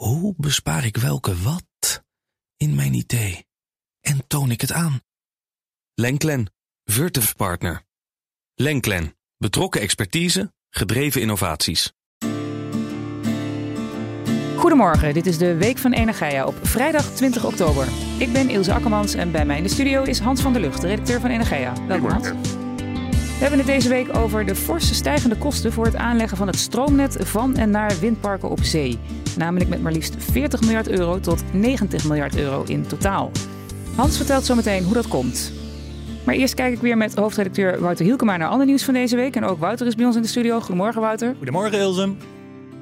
Hoe bespaar ik welke wat in mijn idee? En toon ik het aan? Lenklen, Virtuf Partner. Lenklen, betrokken expertise, gedreven innovaties. Goedemorgen, dit is de Week van Energia op vrijdag 20 oktober. Ik ben Ilse Akkermans en bij mij in de studio is Hans van der Lucht, de redacteur van Energia. Welkom Hans. We hebben het deze week over de forse stijgende kosten voor het aanleggen van het stroomnet van en naar windparken op zee. Namelijk met maar liefst 40 miljard euro tot 90 miljard euro in totaal. Hans vertelt zometeen hoe dat komt. Maar eerst kijk ik weer met hoofdredacteur Wouter Hielkema naar ander nieuws van deze week. En ook Wouter is bij ons in de studio. Goedemorgen Wouter. Goedemorgen Ilse.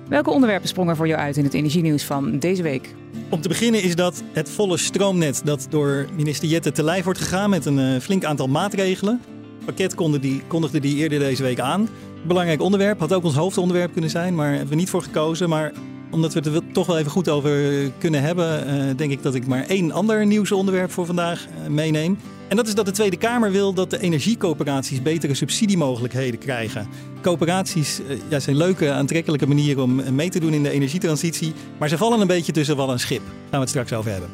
Welke onderwerpen sprongen voor jou uit in het energienieuws van deze week? Om te beginnen is dat het volle stroomnet dat door minister Jette te lijf wordt gegaan met een uh, flink aantal maatregelen. Het pakket kondigde die, kondigde die eerder deze week aan. Belangrijk onderwerp, had ook ons hoofdonderwerp kunnen zijn, maar hebben we niet voor gekozen. Maar omdat we het er toch wel even goed over kunnen hebben, uh, denk ik dat ik maar één ander nieuwsonderwerp voor vandaag uh, meeneem. En dat is dat de Tweede Kamer wil dat de energiecoöperaties betere subsidiemogelijkheden krijgen. Coöperaties uh, ja, zijn leuke, aantrekkelijke manieren om mee te doen in de energietransitie. Maar ze vallen een beetje tussen wal en schip. Daar gaan we het straks over hebben.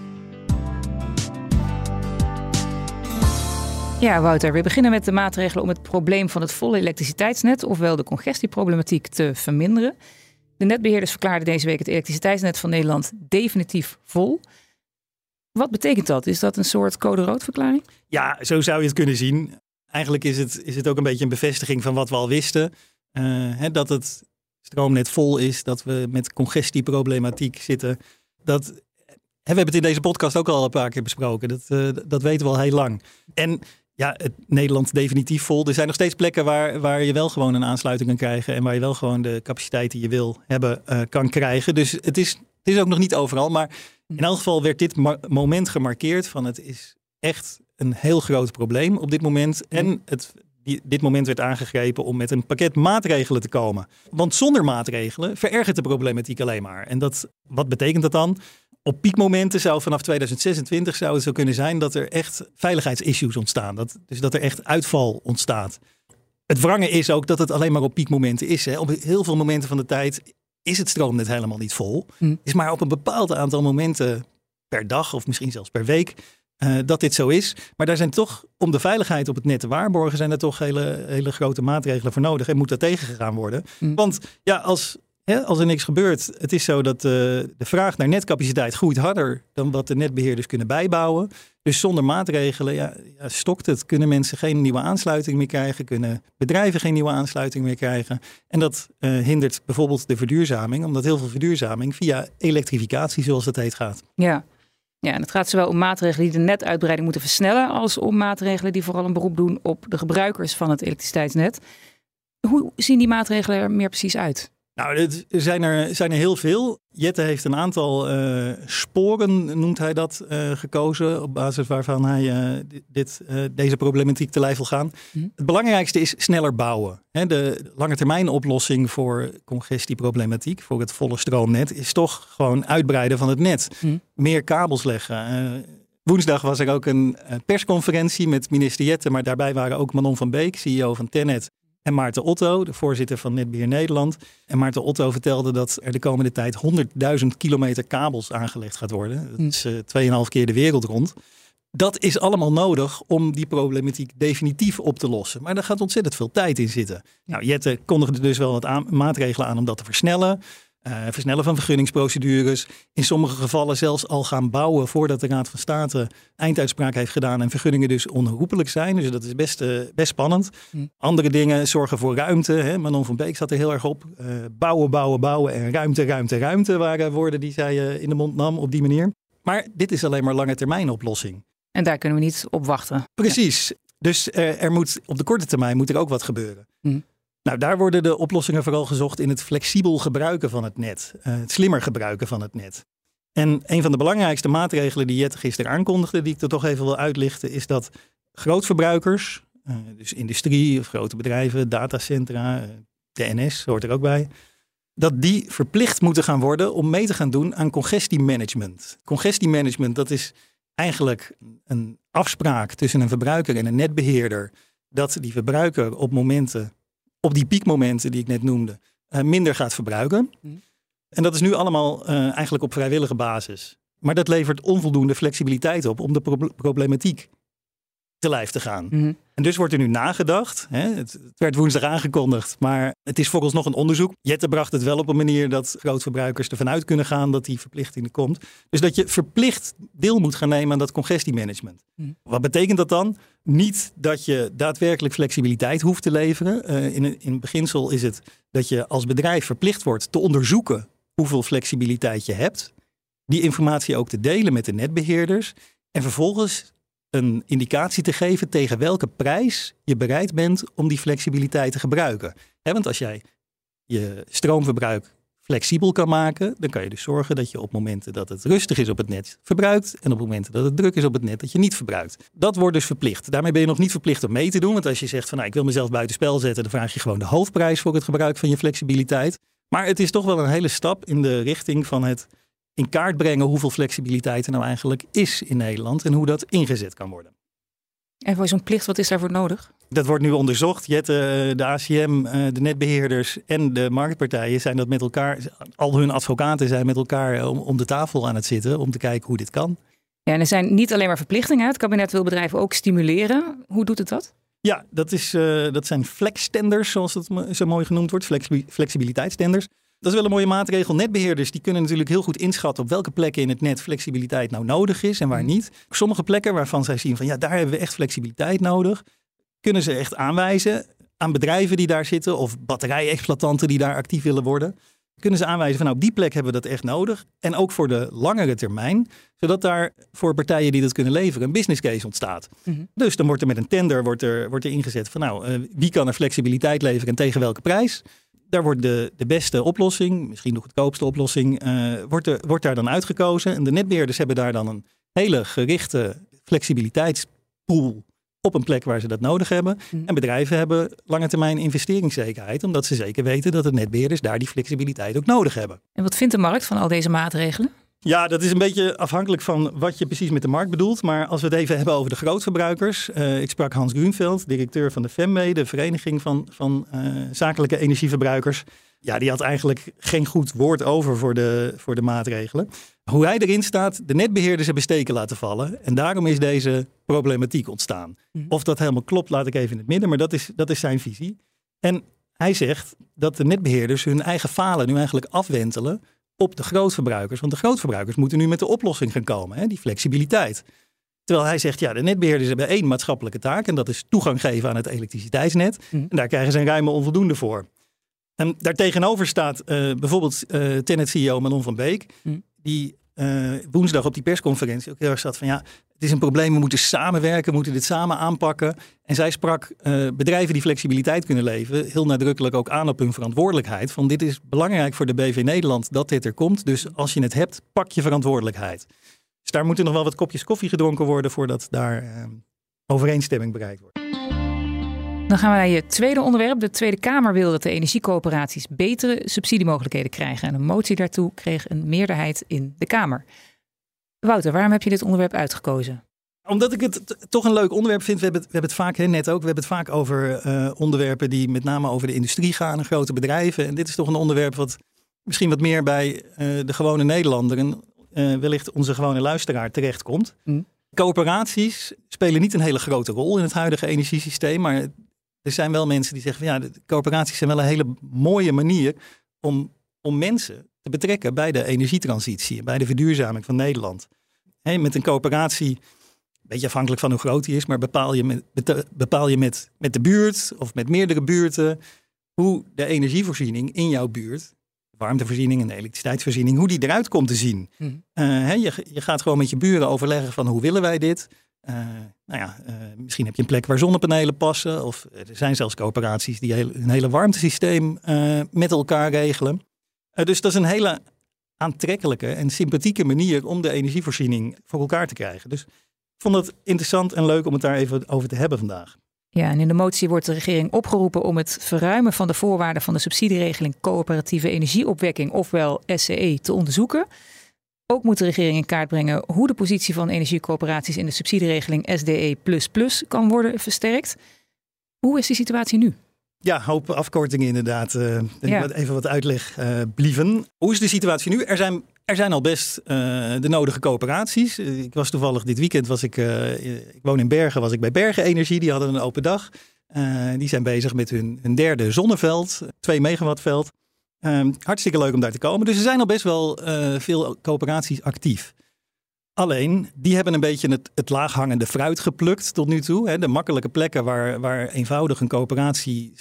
Ja, Wouter, we beginnen met de maatregelen om het probleem van het volle elektriciteitsnet, ofwel de congestieproblematiek, te verminderen. De netbeheerders verklaarden deze week het elektriciteitsnet van Nederland definitief vol. Wat betekent dat? Is dat een soort code rood verklaring? Ja, zo zou je het kunnen zien. Eigenlijk is het, is het ook een beetje een bevestiging van wat we al wisten. Uh, hè, dat het stroomnet vol is, dat we met congestieproblematiek zitten. Dat, hè, we hebben het in deze podcast ook al een paar keer besproken. Dat, uh, dat weten we al heel lang. En ja, het Nederland definitief vol. Er zijn nog steeds plekken waar, waar je wel gewoon een aansluiting kan krijgen. En waar je wel gewoon de capaciteit die je wil hebben uh, kan krijgen. Dus het is, het is ook nog niet overal. Maar in elk geval werd dit moment gemarkeerd van het is echt een heel groot probleem op dit moment. En het, die, dit moment werd aangegrepen om met een pakket maatregelen te komen. Want zonder maatregelen verergert de problematiek alleen maar. En dat, wat betekent dat dan? Op piekmomenten zou vanaf 2026 zou het zo kunnen zijn dat er echt veiligheidsissues ontstaan. Dat, dus dat er echt uitval ontstaat. Het wrange is ook dat het alleen maar op piekmomenten is. Hè. Op heel veel momenten van de tijd is het stroomnet helemaal niet vol. Mm. Is maar op een bepaald aantal momenten per dag of misschien zelfs per week uh, dat dit zo is. Maar daar zijn toch, om de veiligheid op het net te waarborgen, zijn er toch hele, hele grote maatregelen voor nodig en moet dat tegengegaan worden. Mm. Want ja, als, als er niks gebeurt, het is zo dat uh, de vraag naar netcapaciteit groeit harder dan wat de netbeheerders kunnen bijbouwen. Dus zonder maatregelen ja, ja, stokt het. Kunnen mensen geen nieuwe aansluiting meer krijgen? Kunnen bedrijven geen nieuwe aansluiting meer krijgen? En dat uh, hindert bijvoorbeeld de verduurzaming, omdat heel veel verduurzaming via elektrificatie, zoals dat heet, gaat. Ja. Ja, en het gaat zowel om maatregelen die de netuitbreiding moeten versnellen, als om maatregelen die vooral een beroep doen op de gebruikers van het elektriciteitsnet. Hoe zien die maatregelen er meer precies uit? Nou, er zijn er, zijn er heel veel. Jette heeft een aantal uh, sporen, noemt hij dat, uh, gekozen. Op basis waarvan hij uh, dit, deze problematiek te lijf wil gaan. Mm. Het belangrijkste is sneller bouwen. Hè, de lange termijn oplossing voor congestieproblematiek, voor het volle stroomnet, is toch gewoon uitbreiden van het net. Mm. Meer kabels leggen. Woensdag was er ook een persconferentie met minister Jette, maar daarbij waren ook Manon van Beek, CEO van Tenet, en Maarten Otto, de voorzitter van Netbeheer Nederland. En Maarten Otto vertelde dat er de komende tijd 100.000 kilometer kabels aangelegd gaat worden. Dat is uh, 2,5 keer de wereld rond. Dat is allemaal nodig om die problematiek definitief op te lossen. Maar daar gaat ontzettend veel tijd in zitten. Nou, Jette kondigde dus wel wat aan, maatregelen aan om dat te versnellen. Uh, versnellen van vergunningsprocedures. In sommige gevallen zelfs al gaan bouwen voordat de Raad van State einduitspraak heeft gedaan en vergunningen dus onherroepelijk zijn. Dus dat is best, uh, best spannend. Hm. Andere dingen zorgen voor ruimte. Hè. Manon van Beek zat er heel erg op. Uh, bouwen, bouwen, bouwen en ruimte, ruimte, ruimte waren woorden die zij in de mond nam op die manier. Maar dit is alleen maar lange termijn oplossing. En daar kunnen we niet op wachten. Precies. Ja. Dus er moet op de korte termijn moet er ook wat gebeuren. Hm. Nou, daar worden de oplossingen vooral gezocht in het flexibel gebruiken van het net, uh, het slimmer gebruiken van het net. En een van de belangrijkste maatregelen die Jette gisteren aankondigde, die ik er toch even wil uitlichten, is dat grootverbruikers, uh, dus industrie of grote bedrijven, datacentra, uh, de NS hoort er ook bij, dat die verplicht moeten gaan worden om mee te gaan doen aan congestiemanagement. Congestiemanagement, dat is eigenlijk een afspraak tussen een verbruiker en een netbeheerder, dat die verbruiker op momenten op die piekmomenten die ik net noemde, uh, minder gaat verbruiken. Mm. En dat is nu allemaal uh, eigenlijk op vrijwillige basis. Maar dat levert onvoldoende flexibiliteit op om de problematiek te lijf te gaan. Mhm. En dus wordt er nu nagedacht. Hè, het, het, werd woensdag aangekondigd, maar het is volgens nog een onderzoek. Jette bracht het wel op een manier dat grootverbruikers ervan uit kunnen gaan dat die verplichting er komt. Dus dat je verplicht deel moet gaan nemen aan dat congestiemanagement. Mhm. Wat betekent dat dan? Niet dat je daadwerkelijk flexibiliteit hoeft te leveren. Uh, in, in beginsel is het dat je als bedrijf verplicht wordt te onderzoeken hoeveel flexibiliteit je hebt. Die informatie ook te delen met de netbeheerders. En vervolgens een indicatie te geven tegen welke prijs je bereid bent om die flexibiliteit te gebruiken. want als jij je stroomverbruik flexibel kan maken, dan kan je dus zorgen dat je op momenten dat het rustig is op het net verbruikt en op momenten dat het druk is op het net dat je niet verbruikt. Dat wordt dus verplicht. Daarmee ben je nog niet verplicht om mee te doen, want als je zegt van nou, ik wil mezelf buitenspel zetten, dan vraag je gewoon de hoofdprijs voor het gebruik van je flexibiliteit. Maar het is toch wel een hele stap in de richting van het in kaart brengen hoeveel flexibiliteit er nou eigenlijk is in Nederland en hoe dat ingezet kan worden. En voor zo'n plicht, wat is daarvoor nodig? Dat wordt nu onderzocht. Jette, de ACM, eh, de netbeheerders en de marktpartijen zijn dat met elkaar, al hun advocaten zijn met elkaar eh, om, de tafel aan het zitten om te kijken hoe dit kan. Ja, en er zijn niet alleen maar verplichtingen. Het kabinet wil bedrijven ook stimuleren. Hoe doet het dat? Ja, dat, is, uh, dat zijn flextenders, zoals het zo mooi genoemd wordt, flexibiliteitstenders. Dat is wel een mooie maatregel. Netbeheerders die kunnen natuurlijk heel goed inschatten op welke plekken in het net flexibiliteit nou nodig is en waar mm. niet. Sommige plekken waarvan zij zien van ja, daar hebben we echt flexibiliteit nodig, kunnen ze echt aanwijzen aan bedrijven die daar zitten of batterijexploitanten die daar actief willen worden. Kunnen ze aanwijzen van nou op die plek hebben we dat echt nodig. En ook voor de langere termijn, zodat daar voor partijen die dat kunnen leveren een business case ontstaat. Mhm. Dus dan wordt er met een tender wordt er, wordt er ingezet van nou uh, wie kan er flexibiliteit leveren en tegen welke prijs daar wordt de, de beste oplossing, misschien de goedkoopste oplossing, uh, wordt, er, wordt daar dan uitgekozen. En de netbeheerders hebben daar dan een hele gerichte flexibiliteitspool op een plek waar ze dat nodig hebben. Mhm. En bedrijven hebben lange termijn investeringszekerheid, omdat ze zeker weten dat de netbeheerders daar die flexibiliteit ook nodig hebben. En wat vindt de markt van al deze maatregelen? Ja, dat is een beetje afhankelijk van wat je precies met de markt bedoelt. Maar als we het even hebben over de grootverbruikers. Uh, ik sprak Hans Grunveld, directeur van de FEMME, de Vereniging van, van uh, Zakelijke Energieverbruikers. Ja, die had eigenlijk geen goed woord over voor de, voor de maatregelen. Hoe hij erin staat, de netbeheerders hebben steken laten vallen. En daarom is deze problematiek ontstaan. Mhm. Of dat helemaal klopt, laat ik even in het midden. Maar dat is, dat is zijn visie. En hij zegt dat de netbeheerders hun eigen falen nu eigenlijk afwentelen op de grootverbruikers. Want de grootverbruikers moeten nu met de oplossing gaan komen, hè, die flexibiliteit. Terwijl hij zegt, ja, de netbeheerders hebben één maatschappelijke taak en dat is toegang geven aan het elektriciteitsnet. Mhm. En daar krijgen ze een ruime onvoldoende voor. En daartegenover staat uh, bijvoorbeeld uh, Tenet-CEO Manon van Beek, mhm. die uh, woensdag op die persconferentie ook heel erg zat van ja, is een probleem, we moeten samenwerken, we moeten dit samen aanpakken. En zij sprak uh, bedrijven die flexibiliteit kunnen leveren heel nadrukkelijk ook aan op hun verantwoordelijkheid. Van dit is belangrijk voor de BV Nederland dat dit er komt. Dus als je het hebt, pak je verantwoordelijkheid. Dus daar moeten nog wel wat kopjes koffie gedronken worden voordat daar uh, overeenstemming bereikt wordt. Dan gaan we naar je tweede onderwerp. De Tweede Kamer wil dat de energiecoöperaties betere subsidiemogelijkheden krijgen. En een motie daartoe kreeg een meerderheid in de Kamer. Wouter, waarom heb je dit onderwerp uitgekozen? Omdat ik het toch een leuk onderwerp vind. We hebben het, we hebben het vaak, hè, net ook, we hebben het vaak over uh, onderwerpen die met name over de industrie gaan en grote bedrijven. En dit is toch een onderwerp wat misschien wat meer bij uh, de gewone Nederlander en uh, wellicht onze gewone luisteraar terechtkomt. Mm. Coöperaties spelen niet een hele grote rol in het huidige energiesysteem, maar er zijn wel mensen die zeggen van ja, de coöperaties zijn wel een hele mooie manier om, om mensen te betrekken bij de energietransitie, bij de verduurzaming van Nederland. met een coöperatie, een beetje afhankelijk van hoe groot die is, maar bepaal je, met, bepaal je met, met de buurt of met meerdere buurten hoe de energievoorziening in jouw buurt, warmtevoorziening en de elektriciteitsvoorziening, hoe die eruit komt te zien. Hmm. Uh, je, je gaat gewoon met je buren overleggen van hoe willen wij dit? Uh, nou ja, uh, misschien heb je een plek waar zonnepanelen passen. Of er zijn zelfs coöperaties die een hele warmtesysteem uh, met elkaar regelen. Dus dat is een hele aantrekkelijke en sympathieke manier om de energievoorziening voor elkaar te krijgen. Dus ik vond het interessant en leuk om het daar even over te hebben vandaag. Ja, en in de motie wordt de regering opgeroepen om het verruimen van de voorwaarden van de subsidieregeling coöperatieve energieopwekking, ofwel SCE, te onderzoeken. Ook moet de regering in kaart brengen hoe de positie van energiecoöperaties in de subsidieregeling SDE kan worden versterkt. Hoe is die situatie nu? Ja, hoop afkortingen inderdaad. Uh, ja. Even wat uitleg uh, blieven. Hoe is de situatie nu? Er zijn, er zijn al best uh, de nodige coöperaties. ik was toevallig dit weekend, was ik, ik woon in Bergen, was ik bij Bergen Energie. Die hadden een open dag. die zijn bezig met hun, hun derde zonneveld, 2 megawattveld. Ehm, hartstikke leuk om daar te komen. Dus er zijn al best wel veel coöperaties actief. Alleen, die hebben een beetje het, het laaghangende fruit geplukt tot nu toe. Hè. De makkelijke plekken waar, waar eenvoudig een coöperatie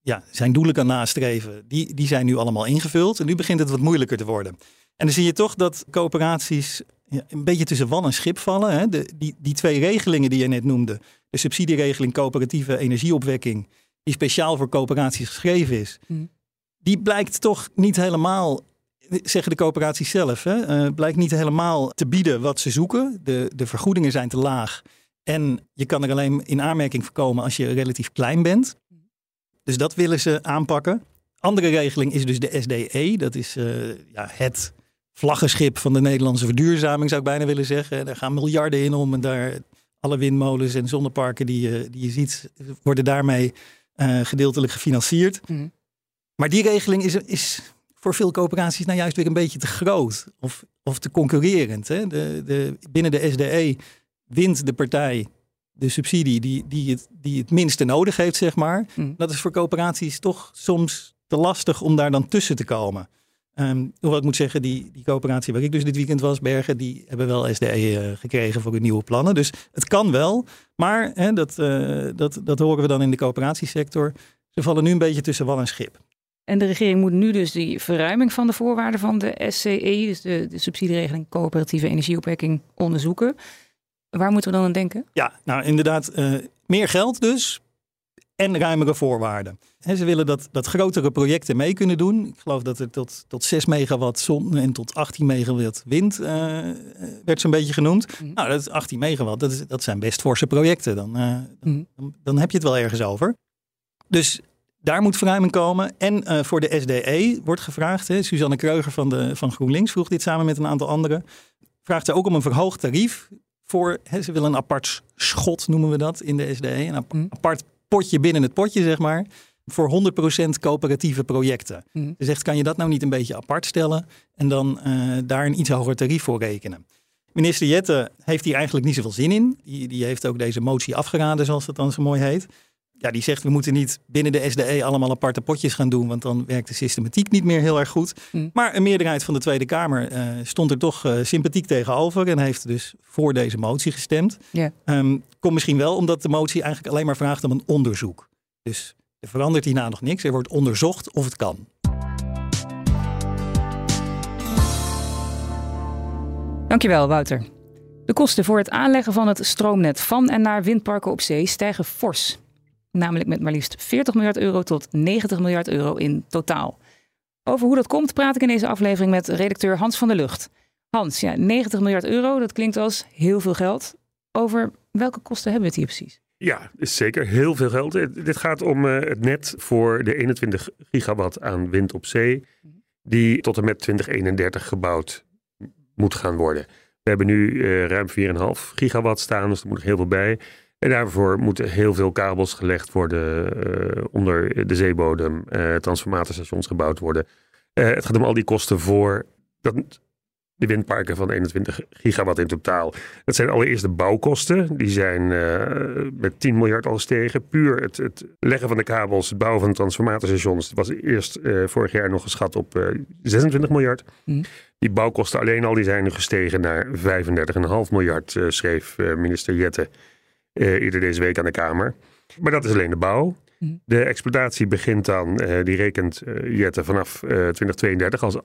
ja, zijn doelen kan nastreven, die, die zijn nu allemaal ingevuld. En nu begint het wat moeilijker te worden. En dan zie je toch dat coöperaties ja, een beetje tussen wal en schip vallen. Hè. De, die, die twee regelingen die je net noemde, de subsidieregeling coöperatieve energieopwekking, die speciaal voor coöperaties geschreven is, mm. die blijkt toch niet helemaal zeggen de coöperaties zelf, hè, uh, blijkt niet helemaal te bieden wat ze zoeken. De, de vergoedingen zijn te laag. En je kan er alleen in aanmerking voorkomen als je relatief klein bent. Dus dat willen ze aanpakken. Andere regeling is dus de SDE. Dat is uh, ja, het vlaggenschip van de Nederlandse verduurzaming, zou ik bijna willen zeggen. Daar gaan miljarden in om en daar alle windmolens en zonneparken die je, die je ziet, worden daarmee uh, gedeeltelijk gefinancierd. Mhm. Maar die regeling is, is voor veel coöperaties nou juist weer een beetje te groot of, of te concurrerend. Hè? De, de, binnen de SDE wint de partij de subsidie die, die, het, die het minste nodig heeft, zeg maar. Mm. Dat is voor coöperaties toch soms te lastig om daar dan tussen te komen. Um, hoewel ik moet zeggen, die, die coöperatie waar ik dus dit weekend was, Bergen, die hebben wel SDE uh, gekregen voor hun nieuwe plannen. Dus het kan wel, maar hè, dat, uh, dat, dat horen we dan in de coöperatiesector. Ze vallen nu een beetje tussen wal en schip. En de regering moet nu dus die verruiming van de voorwaarden van de SCE, dus de, de subsidieregeling coöperatieve energieopwekking, onderzoeken. Waar moeten we dan aan denken? Ja, nou inderdaad, uh, meer geld dus en ruimere voorwaarden. En ze willen dat, dat grotere projecten mee kunnen doen. Ik geloof dat er tot, tot 6 megawatt zon en tot 18 megawatt wind uh, werd zo'n beetje genoemd. Mhm. Nou, dat is 18 megawatt, dat, is, dat zijn best forse projecten. Dan, uh, dan, dan, dan, heb je het wel ergens over. Dus daar moet verruiming komen. En uh, voor de SDE wordt gevraagd, hè, Suzanne Kreuger van, de, van GroenLinks vroeg dit samen met een aantal anderen, vraagt ze ook om een verhoogd tarief voor, hè, ze willen een apart schot noemen we dat in de SDE, een ap mm. apart potje binnen het potje zeg maar, voor 100% coöperatieve projecten. Mm. Ze zegt, kan je dat nou niet een beetje apart stellen en dan uh, daar een iets hoger tarief voor rekenen? Minister Jette heeft hier eigenlijk niet zoveel zin in. Die, die heeft ook deze motie afgeraden, zoals dat dan zo mooi heet ja, die zegt we moeten niet binnen de SDE allemaal aparte potjes gaan doen, want dan werkt de systematiek niet meer heel erg goed. Mm. Maar een meerderheid van de Tweede Kamer uh, stond er toch uh, sympathiek tegenover en heeft dus voor deze motie gestemd. Yeah. Um, komt misschien wel omdat de motie eigenlijk alleen maar vraagt om een onderzoek. Dus er verandert hierna nog niks. Er wordt onderzocht of het kan. Dankjewel, Wouter. De kosten voor het aanleggen van het stroomnet van en naar windparken op zee stijgen fors namelijk met maar liefst 40 miljard euro tot 90 miljard euro in totaal. Over hoe dat komt praat ik in deze aflevering met redacteur Hans van der Lucht. Hans, ja, 90 miljard euro, dat klinkt als heel veel geld. Over welke kosten hebben we het hier precies? Ja, zeker heel veel geld. Dit gaat om uh, het net voor de 21 gigawatt aan wind op zee, die tot en met 2031 gebouwd moet gaan worden. We hebben nu uh, ruim 4,5 gigawatt staan, dus er moet nog heel veel bij. En daarvoor moeten heel veel kabels gelegd worden uh, onder de zeebodem, uh, transformatorstations gebouwd worden. Uh, het gaat om al die kosten voor dat, de windparken van 21 gigawatt in totaal. Dat zijn allereerst de bouwkosten. Die zijn met 10 miljard al gestegen. Puur het, het, leggen van de kabels, het bouwen van transformatorstations. was eerst vorig jaar nog geschat op 26 miljard. Mm. Die bouwkosten alleen al die zijn gestegen naar 35,5 miljard, schreef minister Jette eerder deze week aan de Kamer. Maar dat is alleen de bouw. Mhm. De exploitatie begint dan, uh, die rekent uh, Jette vanaf 2032 als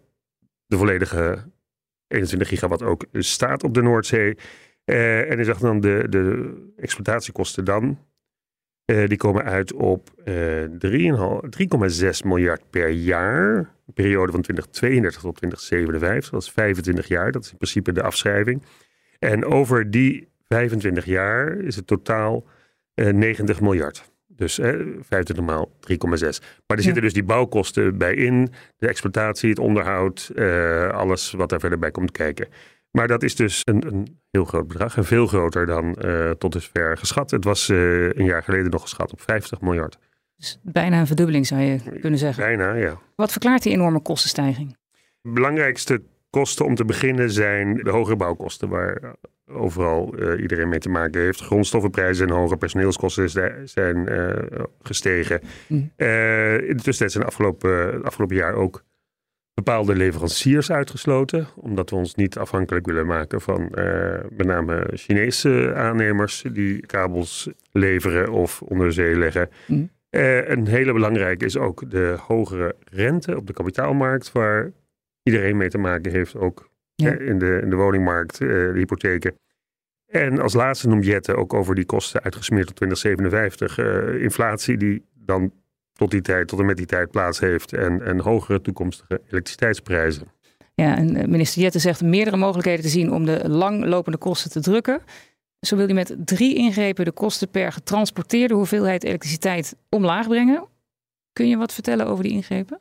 de volledige 21 gigawatt ook staat op de Noordzee. en hij zegt dan de, de exploitatiekosten dan, die komen uit op 3,6 miljard per jaar. Een periode van 2032 tot 2057, dat is 25 jaar. Dat is in principe de afschrijving. En over die 25 jaar is het totaal uh, eh, 90 miljard. Dus eh, 25 maal 3,6. Maar er zitten dus die bouwkosten bij in, de exploitatie, het onderhoud, uh, alles wat daar verder bij komt kijken. Maar dat is dus een, een heel groot bedrag en veel groter dan uh, tot dusver geschat. Het was een jaar geleden nog geschat op 50 miljard. Dus bijna een verdubbeling zou je kunnen zeggen. Bijna, ja. Wat verklaart die enorme kostenstijging? De belangrijkste kosten om te beginnen zijn de hogere bouwkosten, waar overal uh, iedereen mee te maken heeft. Grondstoffenprijzen en hoge personeelskosten zijn uh, gestegen. Mm. Uh, in de tussentijd zijn afgelopen, afgelopen jaar ook bepaalde leveranciers uitgesloten, omdat we ons niet afhankelijk willen maken van met name Chinese aannemers die kabels leveren of onder zee leggen. Mm. een hele belangrijke is ook de hogere rente op de kapitaalmarkt, waar iedereen mee te maken heeft, ook in, de, in de woningmarkt, uh, de hypotheken. En als laatste noemt Jette ook over die kosten uitgesmeerd tot 2057. Uh, inflatie die dan tot die tijd, tot en met die tijd plaats heeft. En, en hogere toekomstige elektriciteitsprijzen. Ja, en eh, minister Jette zegt meerdere mogelijkheden te zien om de langlopende kosten te drukken. Zo wil hij met drie ingrepen de kosten per getransporteerde hoeveelheid elektriciteit omlaag brengen. Kun je wat vertellen over die ingrepen?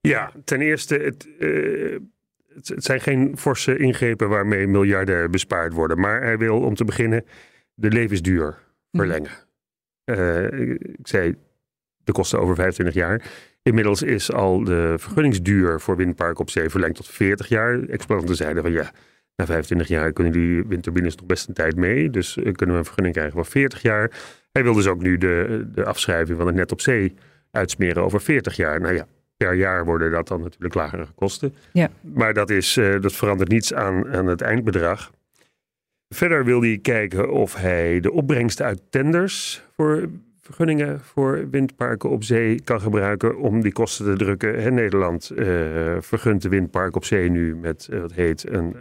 Ja, ten eerste, het, uh, het, zijn geen forse ingrepen waarmee miljarden bespaard worden. Maar hij wil om te beginnen de levensduur mhm. verlengen. Uh, ik zei de kosten over 25 jaar. Inmiddels is al de vergunningsduur voor windparken op zee verlengd tot 40 jaar. Exploitanten zeiden van ja, na 25 jaar kunnen die windturbines nog best een tijd mee. Dus uh, kunnen we een vergunning krijgen van 40 jaar. Hij wil dus ook nu de, de afschrijving van het net op zee uitsmeren over 40 jaar. Nou ja, per jaar worden dat dan natuurlijk lagere kosten. Ja. Maar dat, is, uh, dat verandert niets aan, aan het eindbedrag. Verder wil hij kijken of hij de opbrengsten uit tenders voor vergunningen voor windparken op zee kan gebruiken om die kosten te drukken. Nederland uh, vergunt de windpark op zee nu met uh, wat heet een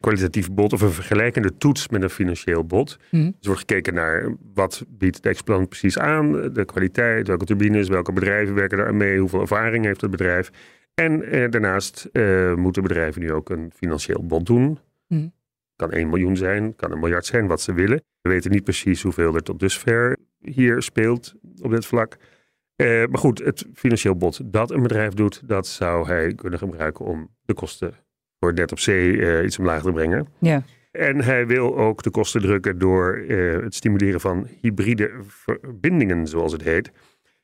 kwalitatief bod of een vergelijkende toets met een financieel bod. Mm. Dus wordt gekeken naar wat biedt de exploitant precies aan, de kwaliteit, welke turbines, welke bedrijven werken daar mee, hoeveel ervaring heeft het bedrijf. En eh, daarnaast eh, moeten bedrijven nu ook een financieel bod doen. Mm. Kan 1 miljoen zijn, kan een miljard zijn, wat ze willen. We weten niet precies hoeveel er tot dusver hier speelt op dit vlak. Uh, maar goed, het financieel bod dat een bedrijf doet, dat zou hij kunnen gebruiken om de kosten voor net op zee uh, iets omlaag te brengen. Ja. En hij wil ook de kosten drukken door uh, het stimuleren van hybride verbindingen, zoals het heet.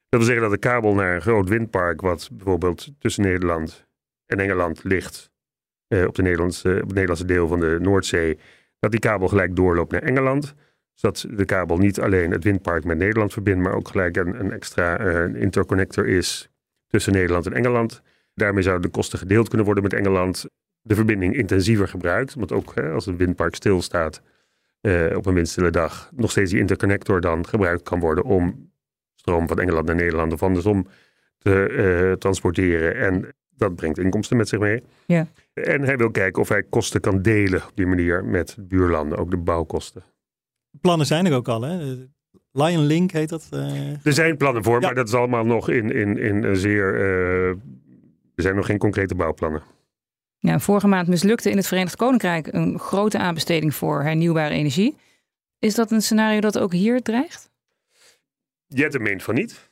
Dat wil zeggen dat de kabel naar een groot windpark, wat bijvoorbeeld tussen Nederland en Engeland ligt, uh, op, de Nederlandse, op het Nederlandse deel van de Noordzee, dat die kabel gelijk doorloopt naar Engeland. Zodat de kabel niet alleen het windpark met Nederland verbindt, maar ook gelijk een, een extra interconnector is tussen Nederland en Engeland. Daarmee zouden de kosten gedeeld kunnen worden met Engeland de verbinding intensiever gebruikt. Want ook hè, als een windpark stilstaat uh, op een windstille dag, nog steeds die interconnector dan gebruikt kan worden om stroom van Engeland naar Nederland of andersom te uh, transporteren. En dat brengt inkomsten met zich mee. Ja. En hij wil kijken of hij kosten kan delen op die manier met buurlanden, ook de bouwkosten. Plannen zijn er ook al, hè? Lion Link heet dat? Uh... Er zijn plannen voor, maar dat is allemaal nog in, in, in een zeer. er zijn nog geen concrete bouwplannen. Ja, vorige maand mislukte in het Verenigd Koninkrijk een grote aanbesteding voor hernieuwbare energie. Is dat een scenario dat ook hier dreigt? Jette meent van niet.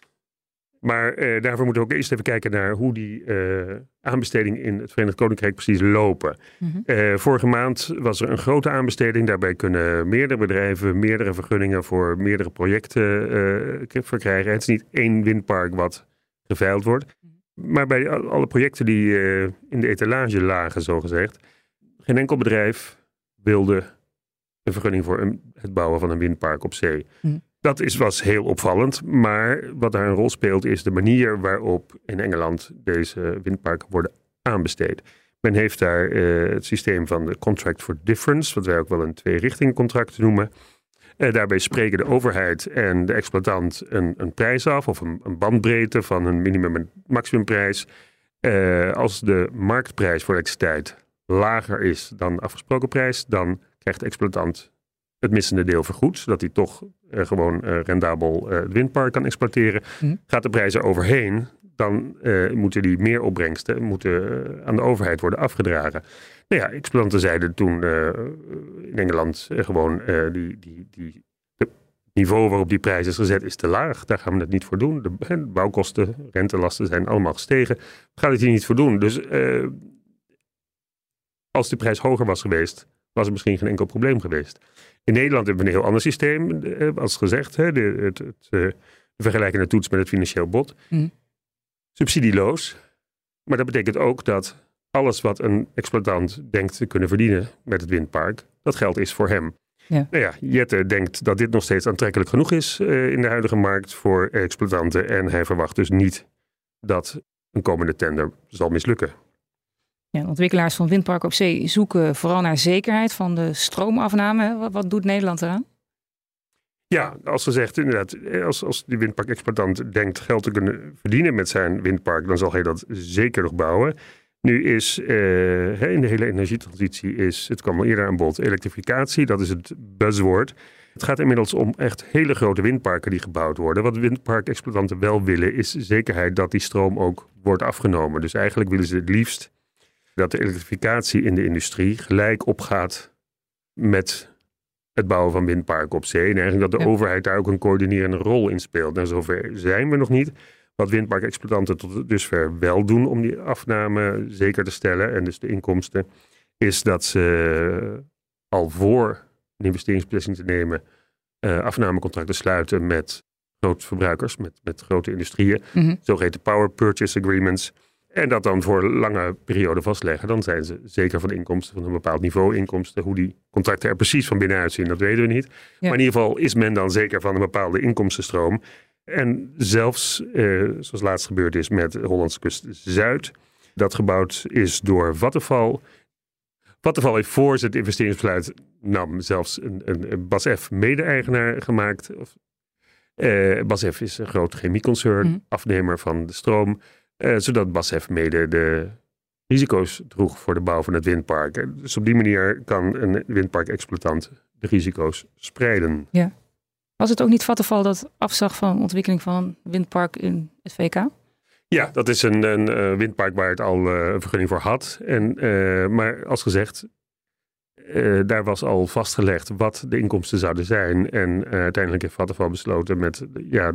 Maar eh, daarvoor moeten we ook eerst even kijken naar hoe die uh, aanbestedingen in het Verenigd Koninkrijk precies lopen. Mhm. Eh, vorige maand was er een grote aanbesteding. Daarbij kunnen meerdere bedrijven meerdere vergunningen voor meerdere projecten verkrijgen. Het is niet één windpark wat geveild wordt. Maar bij alle projecten die uh, in de etalage lagen, zogezegd, geen enkel bedrijf wilde een vergunning voor een, het bouwen van een windpark op zee. Hm. Dat is, was heel opvallend, maar wat daar een rol speelt is de manier waarop in Engeland deze windparken worden aanbesteed. Men heeft daar uh, het systeem van de Contract for Difference, wat wij ook wel een twee-richting contract noemen. Uh, daarbij spreken de overheid en de exploitant een, een prijs af of een, een, bandbreedte van een minimum- en maximumprijs. Uh, als de marktprijs voor elektriciteit lager is dan de afgesproken prijs, dan krijgt de exploitant het missende deel vergoed, zodat hij toch uh, gewoon rendabel het windpark kan exploiteren. Mhm. Gaat de prijs er overheen, dan moeten die meeropbrengsten moeten, aan de overheid worden afgedragen. Nou ja, exploitanten zeiden toen uh, in Engeland gewoon die, die, die, niveau waarop die prijs is gezet is te laag. Daar gaan we het niet voor doen. De, bouwkosten, rentelasten zijn allemaal gestegen. We gaan het hier niet voor doen. Dus als de prijs hoger was geweest, was er misschien geen enkel probleem geweest. In Nederland hebben we een heel ander systeem, als gezegd. Hè, de, het, het de vergelijkende toets met het financieel bod. Mhm. Subsidieloos. Maar dat betekent ook dat alles wat een exploitant denkt te kunnen verdienen met het windpark, dat geld is voor hem. Ja. Nou ja, Jette denkt dat dit nog steeds aantrekkelijk genoeg is eh, in de huidige markt voor exploitanten. En hij verwacht dus niet dat een komende tender zal mislukken. Ja, ontwikkelaars van windpark op zee zoeken vooral naar zekerheid van de stroomafname. Wat, wat doet Nederland eraan? Ja, als gezegd, inderdaad, eh, als, als die windparkexploitant denkt geld te kunnen verdienen met zijn windpark, dan zal hij dat zeker nog bouwen. Nu is eh, in de hele energietransitie is, het kwam al eerder aan bod, elektrificatie, dat is het buzzwoord. Het gaat inmiddels om echt hele grote windparken die gebouwd worden. Wat windparkexploitanten wel willen is zekerheid dat die stroom ook wordt afgenomen. Dus eigenlijk willen ze het liefst dat de elektrificatie in de industrie gelijk opgaat met het bouwen van windparken op zee. En eigenlijk dat de Ja. overheid daar ook een coördinerende rol in speelt. Nou, zover zijn we nog niet. Wat windparkexploitanten tot dusver wel doen om die afname zeker te stellen, en dus de inkomsten, is dat ze al voor een investeringsbeslissing te nemen, eh, afnamecontracten sluiten met grootverbruikers, met, met grote industrieën, Mhm. zogeheten power purchase agreements. En dat dan voor lange periode vastleggen. Dan zijn ze zeker van inkomsten van een bepaald niveau inkomsten. Hoe die contracten er precies van binnenuit zien, dat weten we niet. Maar in ieder geval is men dan zeker van een bepaalde inkomstenstroom. En zelfs, eh, zoals laatst gebeurd is met Hollandse Kust Zuid, dat gebouwd is door Vattenfall. Vattenfall heeft voor ze het investeringsbesluit nam zelfs een, een, een BASF mede-eigenaar gemaakt. Of, eh, BASF is een groot chemieconcern, Mhm. afnemer van de stroom. Eh, zodat BASF mede de risico's droeg voor de bouw van het windpark. En Dus op die manier kan een windparkexploitant de risico's spreiden. Was het ook niet Vattenfall dat afzag van ontwikkeling van een windpark in het VK? Ja, dat is een, een eh, windpark waar het al eh, een vergunning voor had. En, eh, maar als gezegd, eh, daar was al vastgelegd wat de inkomsten zouden zijn. En eh, uiteindelijk heeft Vattenfall besloten met ja,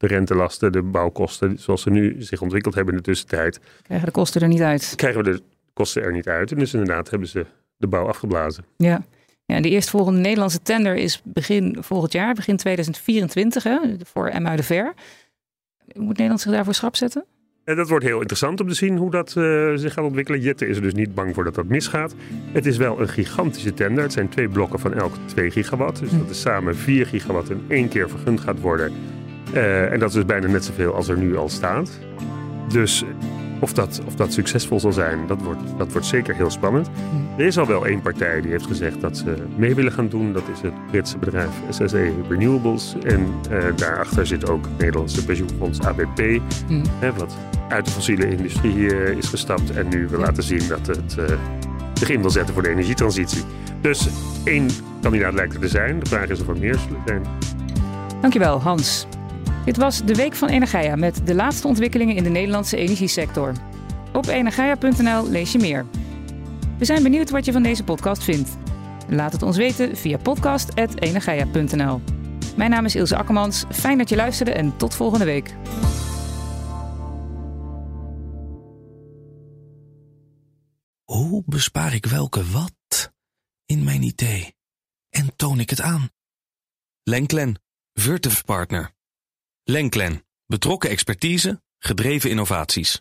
de rentelasten, de bouwkosten, zoals ze nu zich ontwikkeld hebben in de tussentijd, Krijgen de kosten er niet uit? krijgen we de kosten er niet uit. En dus inderdaad hebben ze de bouw afgeblazen. Ja. ja en de eerstvolgende Nederlandse tender is begin volgend jaar, begin 2024, hè, voor Emuidenver. Moet Nederland zich daarvoor schrap zetten? En dat wordt heel interessant om te zien hoe dat eh, zich gaat ontwikkelen. Jette is er dus niet bang voor dat dat misgaat. Het is wel een gigantische tender. Het zijn twee blokken van elk 2 gigawatt. Dus dat is samen 4 gigawatt in één keer vergund gaat worden. Eh, en dat is dus bijna net zoveel als er nu al staat. Dus of dat, of dat succesvol zal zijn, dat wordt, dat wordt zeker heel spannend. Er is al wel één partij die heeft gezegd dat ze mee willen gaan doen. Dat is het Britse bedrijf SSE Renewables. En eh, daarachter zit ook het Nederlandse pensioenfonds ABP. Hm. Hè, wat uit de fossiele industrie eh, is gestapt en nu wil laten zien dat het eh, zich in wil zetten voor de energietransitie. Dus één kandidaat lijkt er te zijn. De vraag is of er meer zullen zijn. Dankjewel, Hans. Dit was de Week van Energia met de laatste ontwikkelingen in de Nederlandse energiesector. Op energia.nl lees je meer. We zijn benieuwd wat je van deze podcast vindt. Laat het ons weten via podcast.energia.nl. Mijn naam is Ilse Akkermans. Fijn dat je luisterde en tot volgende week. Hoe bespaar ik welke wat in mijn idee? En toon ik het aan? Lenklen, Virtuf Partner. Lenklen, betrokken expertise, gedreven innovaties.